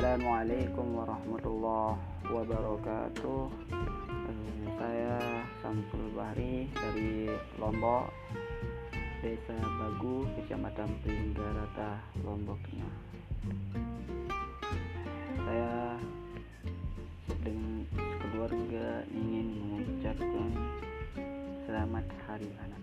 Assalamualaikum warahmatullahi wabarakatuh. Eh, saya Samsul Bahri dari Lombok Desa Bagu, Kecamatan Pringgarata, Lombok Saya dengan keluarga ingin mengucapkan Selamat Hari Anak.